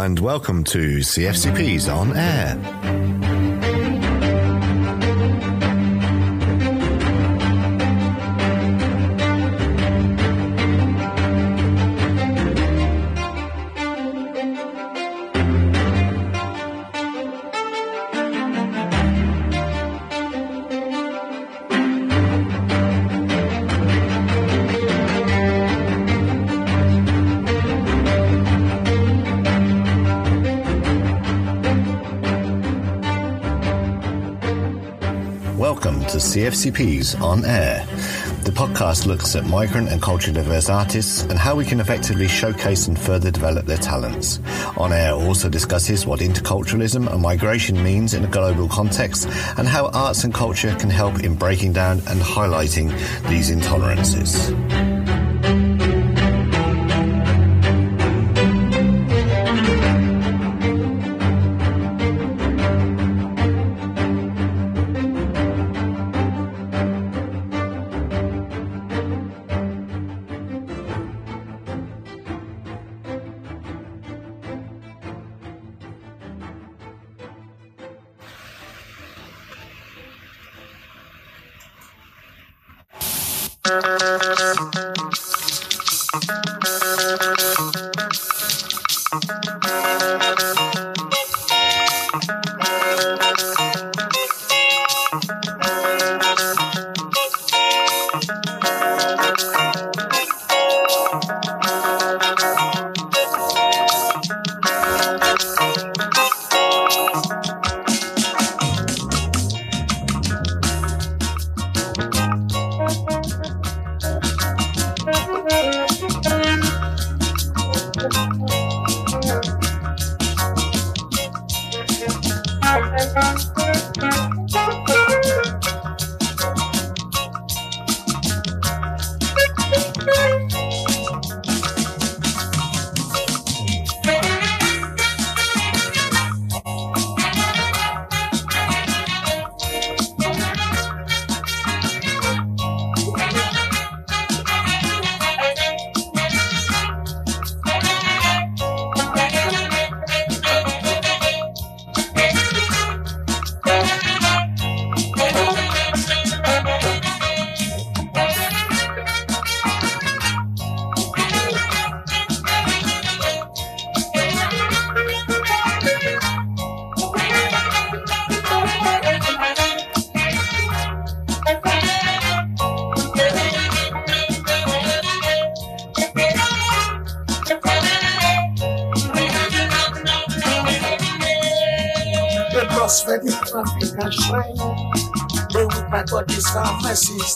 and welcome to CFCP's On Air. CFCP's On Air. The podcast looks at migrant and culturally diverse artists and how we can effectively showcase and further develop their talents. On Air also discusses what interculturalism and migration means in a global context and how arts and culture can help in breaking down and highlighting these intolerances.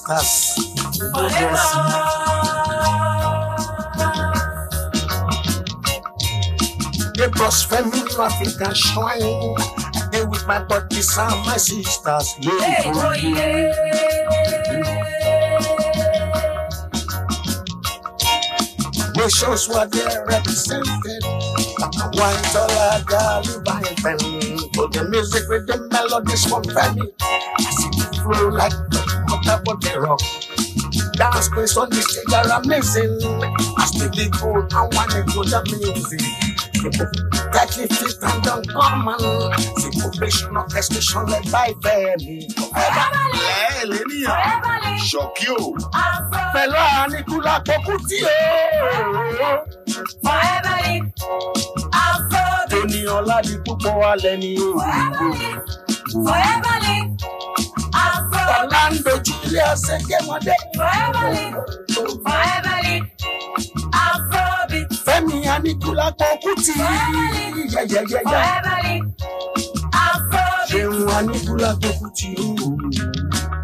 My sisters. The prosthetic African shrine. They with my bodies are my sisters. Nations were there represented. White all Gali Bible. For the music with the melodies from family. I see it flow like the the rock. Dance based on the stage are amazing. I still the gold and one it go the music. Tightly fit and uncommon. Syncopational orchestration led by Femi. ẹ lẹ́nìyàn ṣọ́kí o Pẹ̀lú àníkúlá pọ̀kútì o. Ènìyàn ládi púpọ̀ alẹ́ ni o. Ọ̀la ń dojú ilé ọ̀sẹ̀ gẹ́mọdé. Fẹ́mi àníkúlá pọ̀kútì. Yẹ́yẹ́yẹ́yẹ́. Ṣéun àníkúlá pọ̀kútì o. smell well, well, well, well, well, well. But with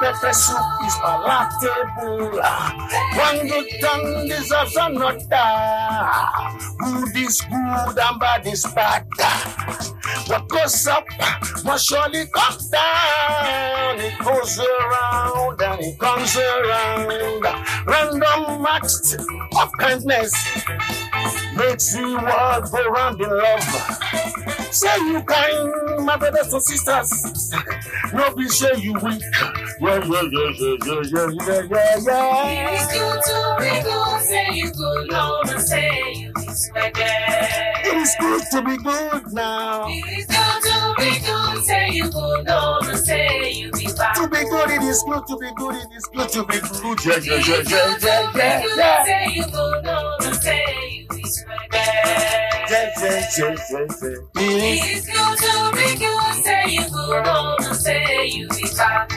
pepper soup is palatable. One good tongue deserves another. Good is good and bad is bad. What goes up must surely come down. It goes around and it comes around. Random acts of kindness makes the world go round in love. Say you kind, my brothers and sisters. No be say you weak. Yeah, yeah, yeah, yeah, yeah, yeah, yeah, yeah, yeah. It is good to be good. Say you good, Lord, say you. It is good to be good now. It is good to be good. Say you good, Lord, say you be bad. To be good, it is good to be good. It is good to be good. Yeah, yeah, yeah, yeah, yeah, yeah. Say you good, Lord, say you. Yeah, yeah, yeah, yeah, yeah. It's good to be good. Say you good, oh, don't say you be bad.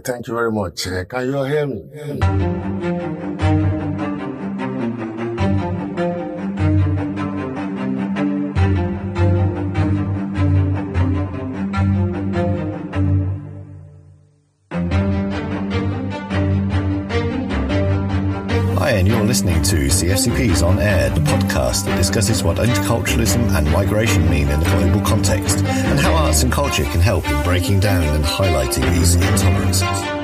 Thank you very much. Uh, can you hear me? Hi, and you're listening to CFCP's On Air, the podcast that discusses what interculturalism and migration mean in a global context, and how arts and culture can help in breaking down and highlighting these intolerances.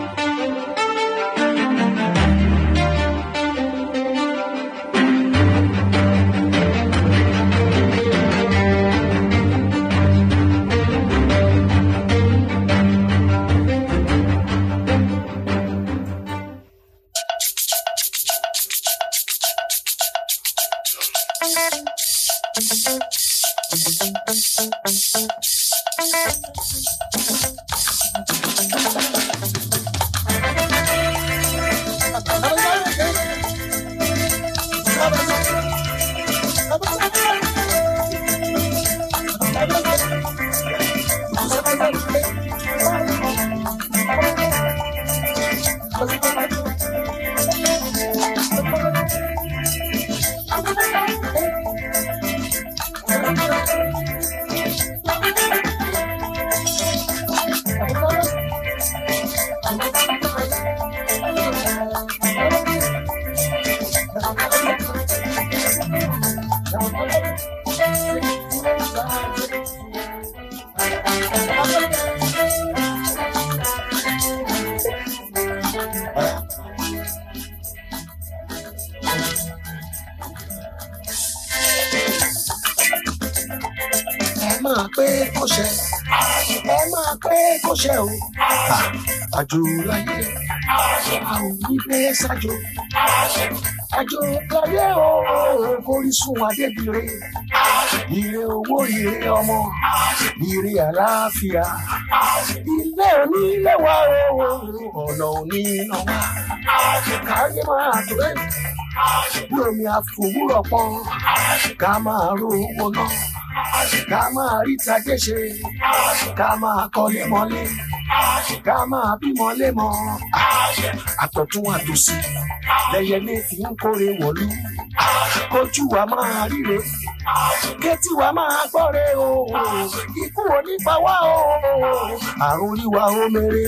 Pé ṣájò àjò láyé o kórìsùn adébíire ire owó ire ọmọ ire àlàáfíà. Ilé onílé wa o ọ̀nà oníná wa káyé máa tó ẹ̀. Bí omi àfòwúrọ̀ pọ́n ká máa ro owó náà ká máa rí tajé ṣe. Ká máa kọ́lé mọ́lé ká máa bímọ lémọ. Àtọ̀tún àtòsí lẹ́yẹlé fi ń kórè wọ̀lú. Kójú wa máa ríre kétí wa máa gbọ́re o. Ikú ò ní pa wá o. Àrùn orí wa ó mèrè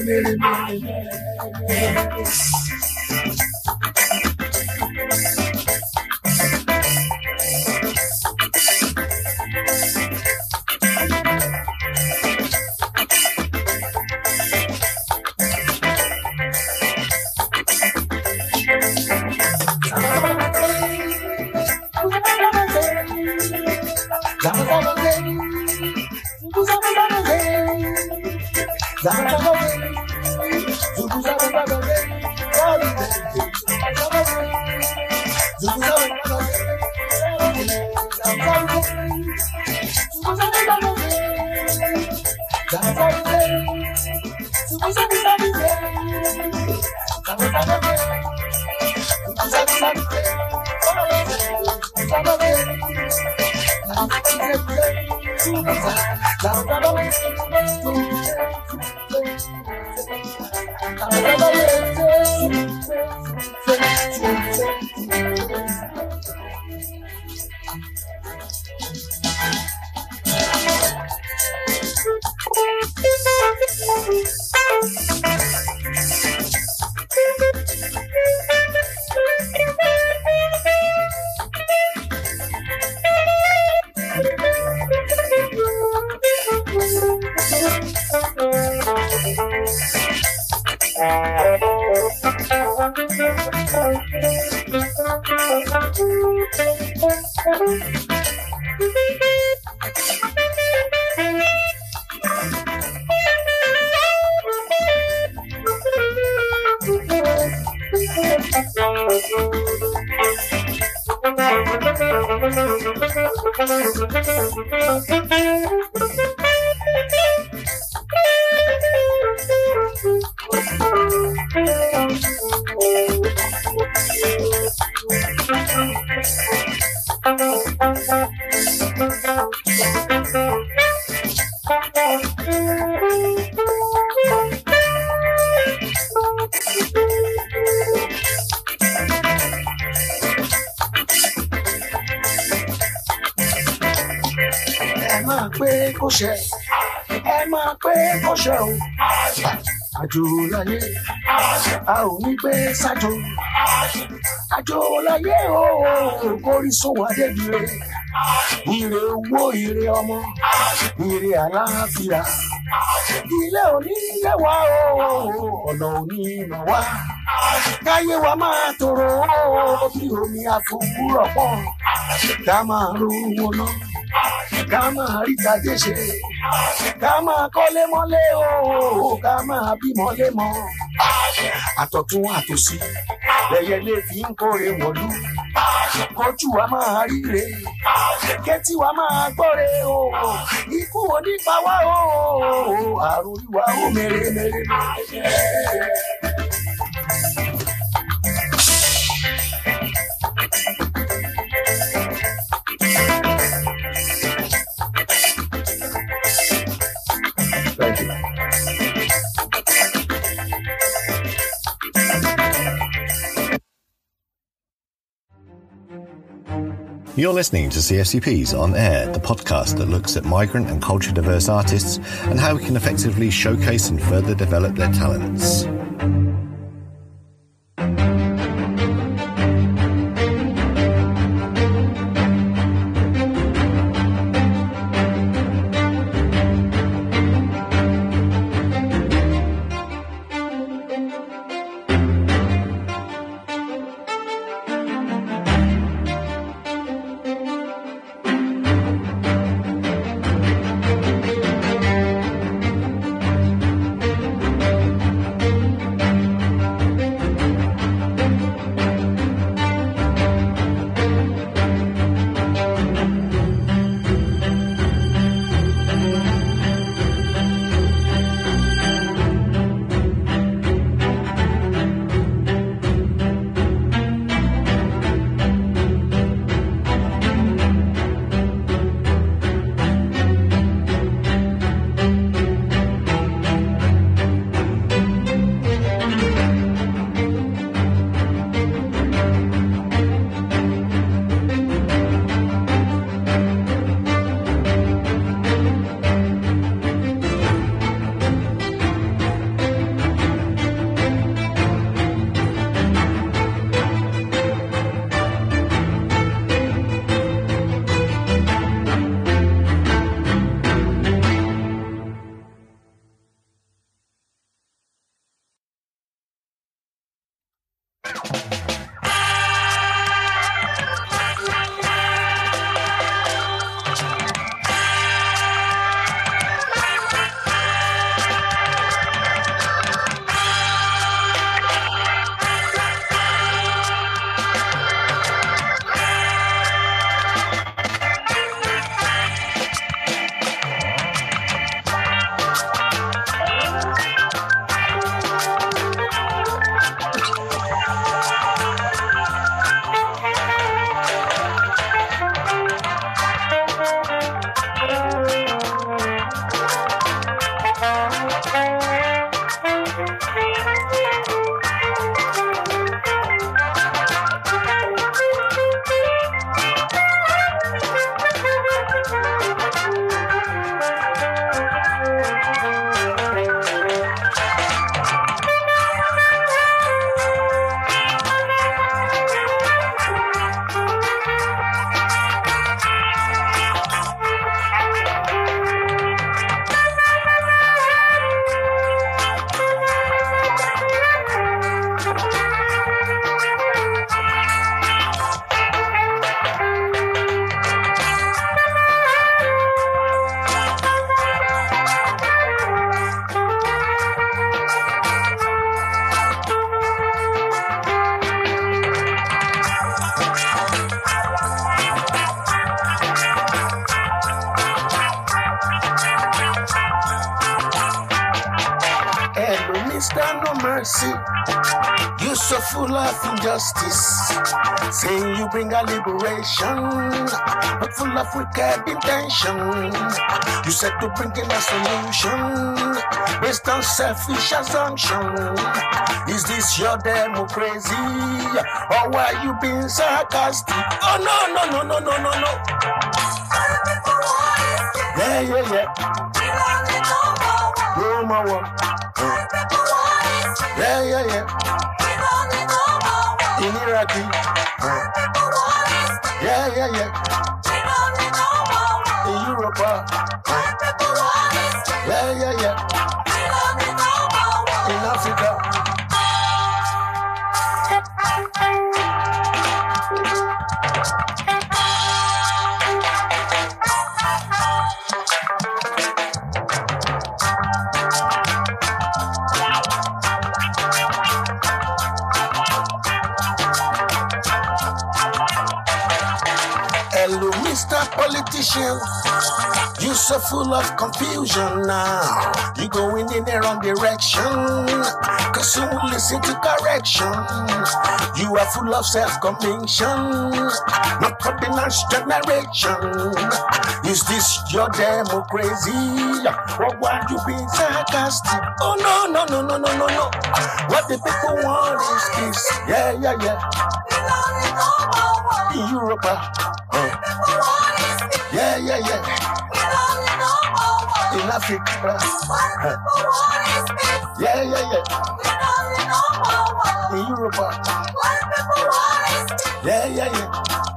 Láyé. A ò ní gbé sájò àjò láyé o kórí sóhun adébíire ire owó ire ọmọ ire àlàáfíà. Ilé òní ilé wa o ọ̀nà òní ìnà wa káyé wa máa tòrò o bí omi àfòwúrọ̀ pọ̀ ká máa rówó náà ká máa rí tajé ṣe. Ká máa kọ́lé mọ́lé o ká máa bí mọ́lé mọ́. Àtọ̀tún àtòsí lẹ́yẹlé fi ń kórè wọ̀lú kọjú wa máa ríre kẹ́tí wa máa gbọ́re o. Ikú onípa wa o àrùn ìwà ó mèrè You're listening to CFCP's On Air, the podcast that looks at migrant and culture diverse artists and how we can effectively showcase and further develop their talents. Bring a liberation, but full of wicked intention. You said to bring in a solution based on selfish assumption. Is this your democracy? Or why you being sarcastic? Oh no, no, no, no, no, no, no. Yeah, yeah, yeah. Oh, no more war. Yeah, yeah, yeah. In Iraqi. Yeah, yeah, yeah. In Europe. Politician. You so full of confusion now. You going in the wrong direction. Cause you won't listen to correction. You are full of self-conviction. Not for the next generation. Is this your democracy? Or why you being sarcastic? Oh no, no, no, no, no, no, no. What the people want is peace. Yeah, yeah, yeah. In Europe. Yeah, yeah, yeah. In Africa. yeah, yeah, yeah. In Europe. yeah, yeah, yeah.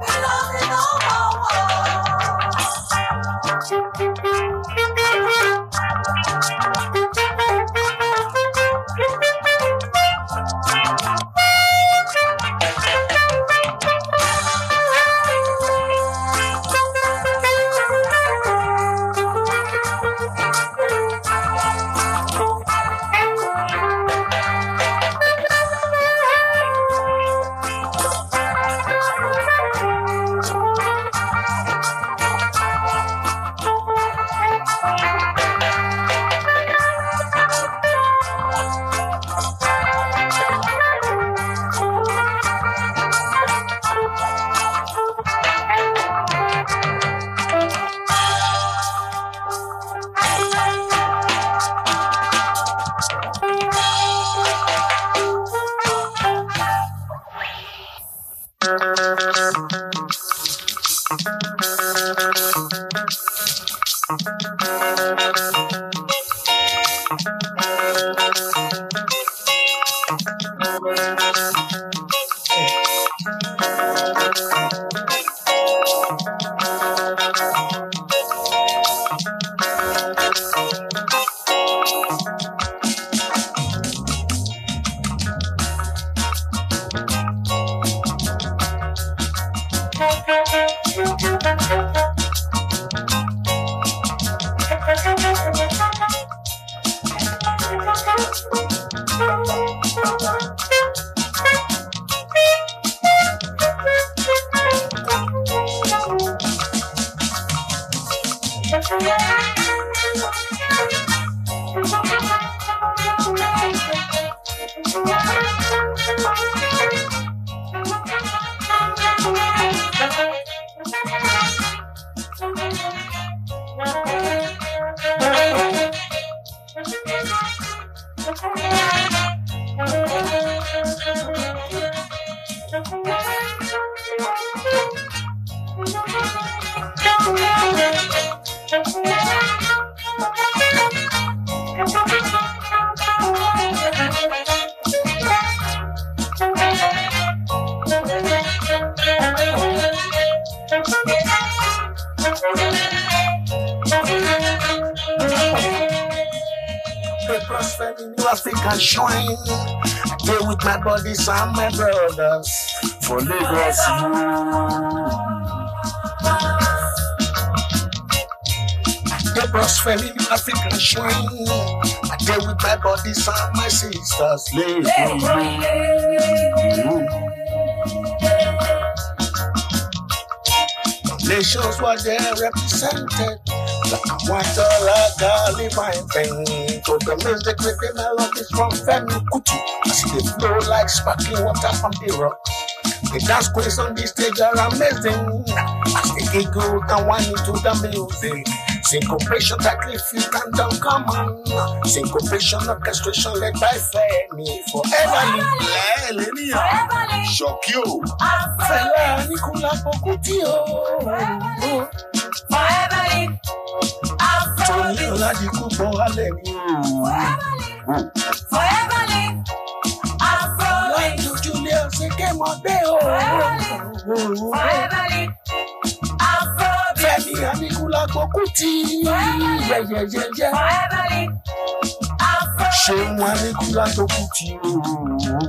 The for Lagos. In New African shrine. They with my bodies and my sisters. Lagos. Nations were there represented. All I got, leave my pen. To the music with the melodies from Femi Kuti. They flow like sparkling water from the rock. The dance queens on the stage are amazing. As they giggle and whine into the music. Syncopation tightly fit and down come on. Syncopation orchestration led by Femi forever. Ẹ lẹ́nìyàn. Ṣọ̀kí o. Fẹlẹ Nicolas Okuti o. Tony Oladipu gbọ́ alẹ́ mi o. Lọ́jọ́ mọ̀ pé o. Fáyẹ́bẹ́lì Afrobeat. Fẹ́mi Amíkúlá Gbókù ti yẹ̀yẹ̀yẹ̀yẹ̀. Fáyẹ́bẹ́lì Afrobeat. Ṣé wọn Amíkúlá Gbókù ti rò ó?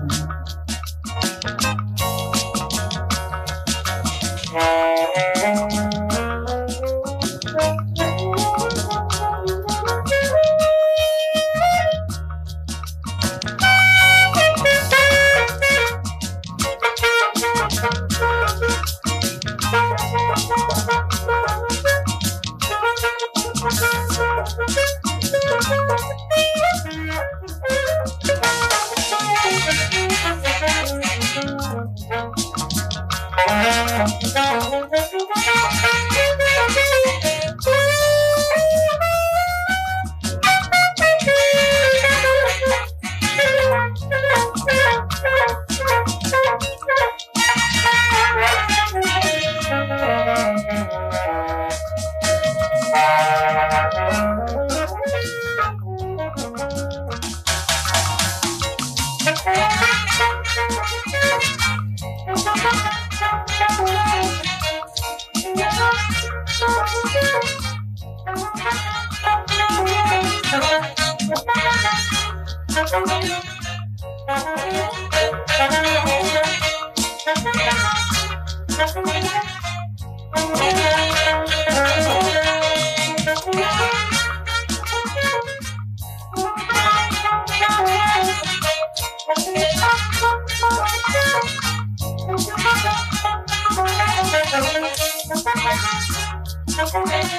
Done, Jake.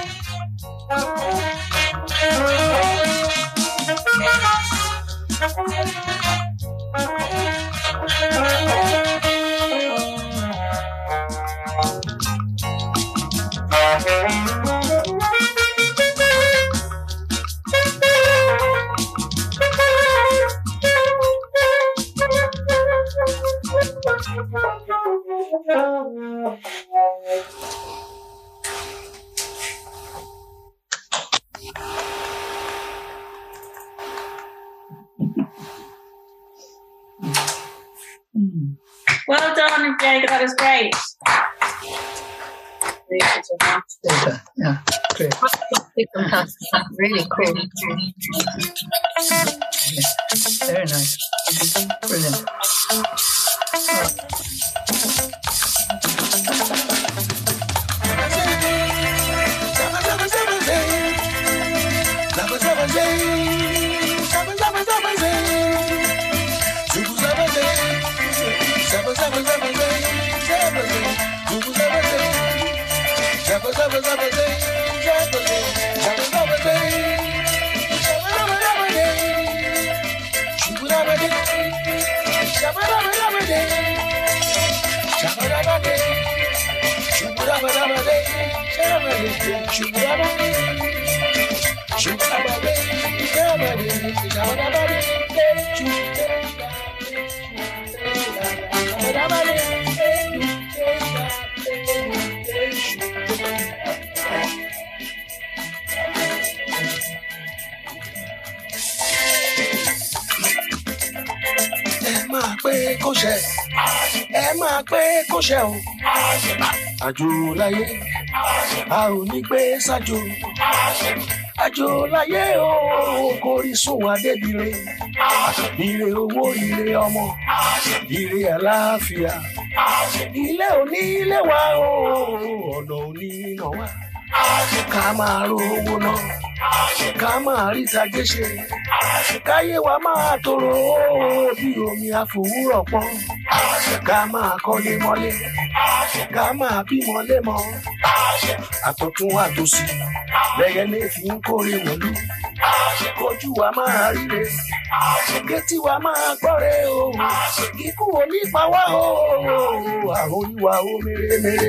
That was great. Yeah, great. Fantastic. Really cool. Very nice. Kó ṣe. Ẹ máa pé kó ṣe o. Àjò láyé a ò ní gbé sájò àjò láyé o kò rí sùn adébíire ire owó ire ọmọ ire àlàáfíà. Ilé òní ilé wa o ọ̀nà òní nà wá. Ká máa rówó náà ká máa rí tajé ṣe. Káyé wa máa tòrò bí omi àfòwúrọ̀ pọ́n. Ká máa kọ́lé mọ́lé ká máa bímọ lémọ àtọ̀tún àtòsí lẹ́yẹlé fi ń kórè wọ̀lú. Kojú wa máa ríre kétí wa máa gbọ́re o. Ikú wo nípa wá o. Àrùn ìwà o mèrè mèrè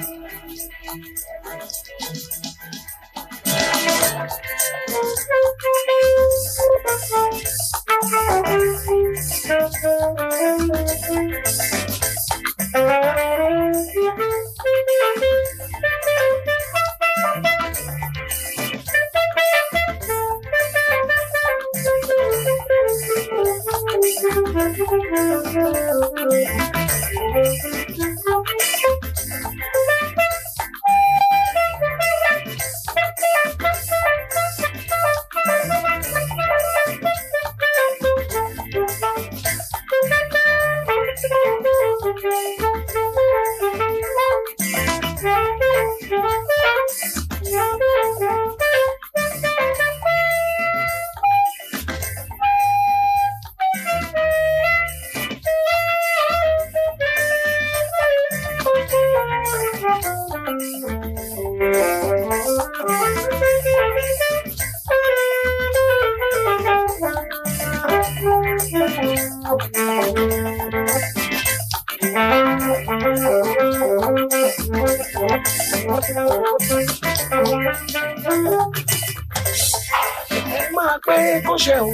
kó ṣe o.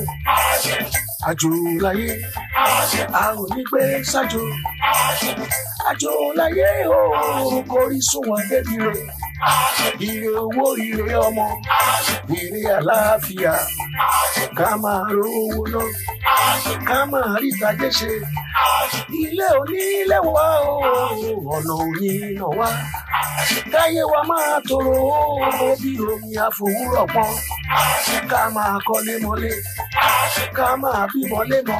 Àjò láyé. A ò ní gbé ṣájò àjò láyé o. Kò rí sunwọ̀n débi rẹ̀ ire owó ire ọmọ. Ire àlàáfíà. Ká máa rówó lọ ká máa rí tajé ṣe. Ilé onílé wa o. Ọ̀nà oníná wa. Káyé wa máa tòrò ó bí omi àfòwúrọ̀ pọ́n ká máa kọ́lé mọ́lé. Ká máa bímọ lémọ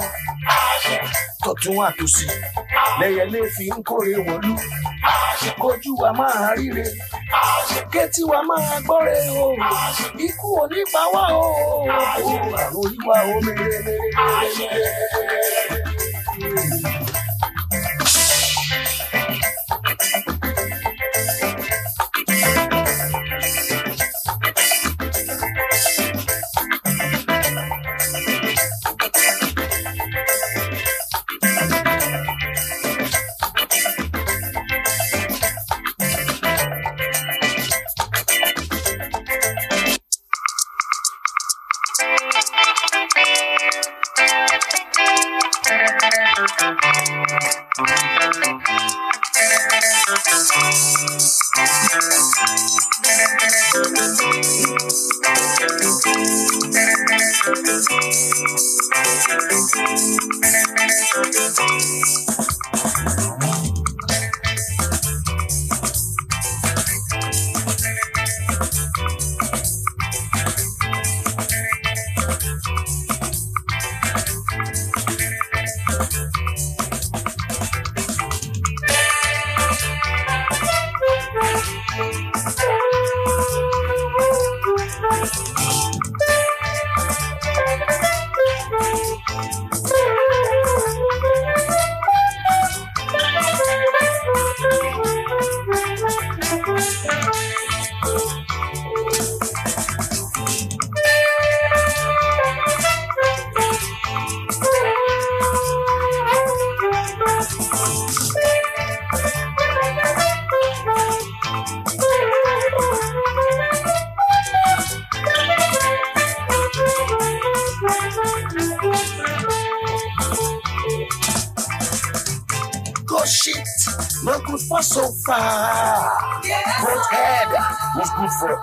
tọ̀tún àtòsí lẹ́yẹlé fi ń kórè wọ̀lú. Kojú wa máa ríre. Kétí wa máa gbọ́re o. Ikú ò ní pa wá o. Àrùn yíwá o mèrè mèrè mèrè mèrè.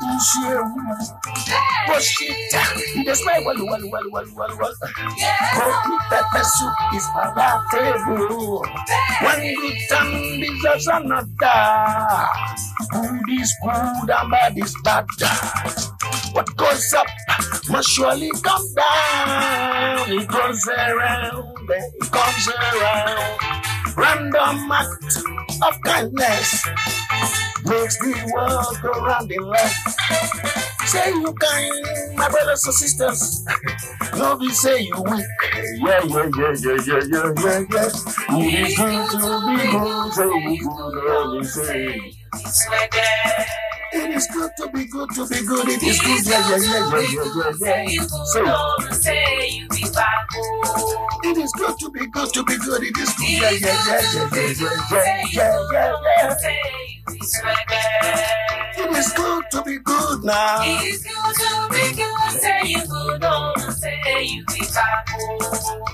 Was good for issue. Go shit, it is well, well, well, well, well, well. Go pepper soup is palatable. One good time deserves another. Good is good and bad is. What goes up must surely come down. It goes around, it comes around. Random act of kindness makes the world go round in love. Say you kind, my brothers and sisters. Be say you weak. Yeah, yeah, yeah, yeah, yeah, yeah, yeah, yeah. It is good to be good, so good, let me say. It is good to be good, to be good. It is good, yeah, yeah, yeah, yeah, yeah, yeah, yeah. Say, it is good to be good, to be good. It is good, yeah, yeah, yeah, yeah, yeah, yeah, yeah, yeah, yeah. It is good to be good now. It's good to be good, say you good, don't say you be bad.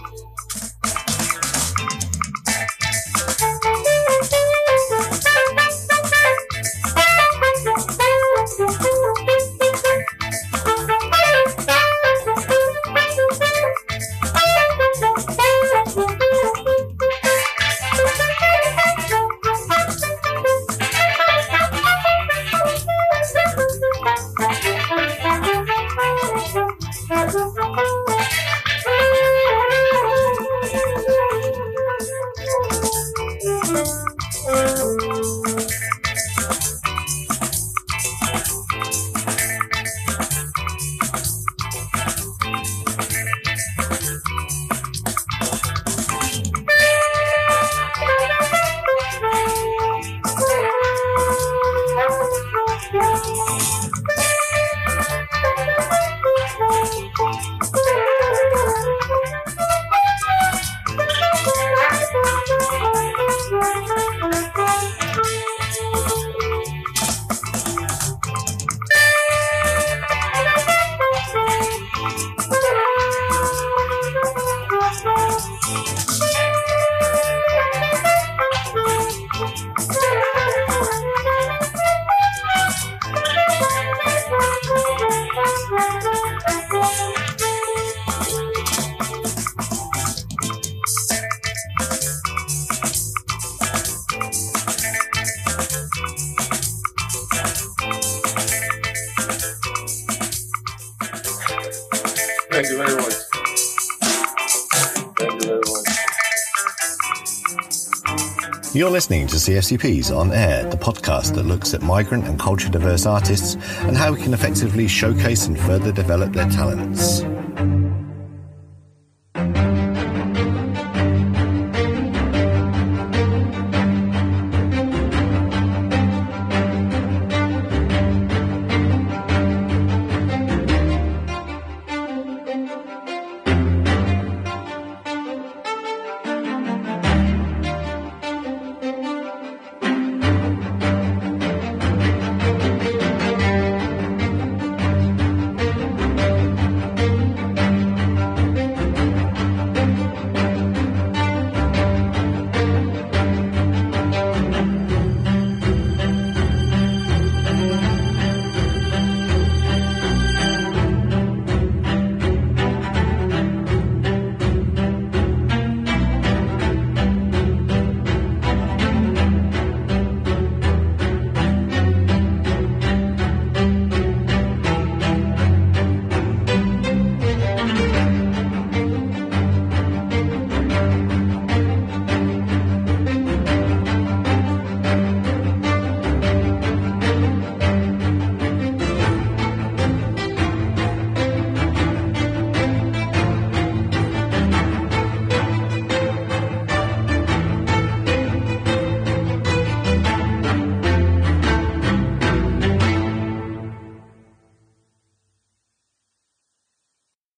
You're listening to CFCP's On Air, the podcast that looks at migrant and culture diverse artists and how we can effectively showcase and further develop their talents.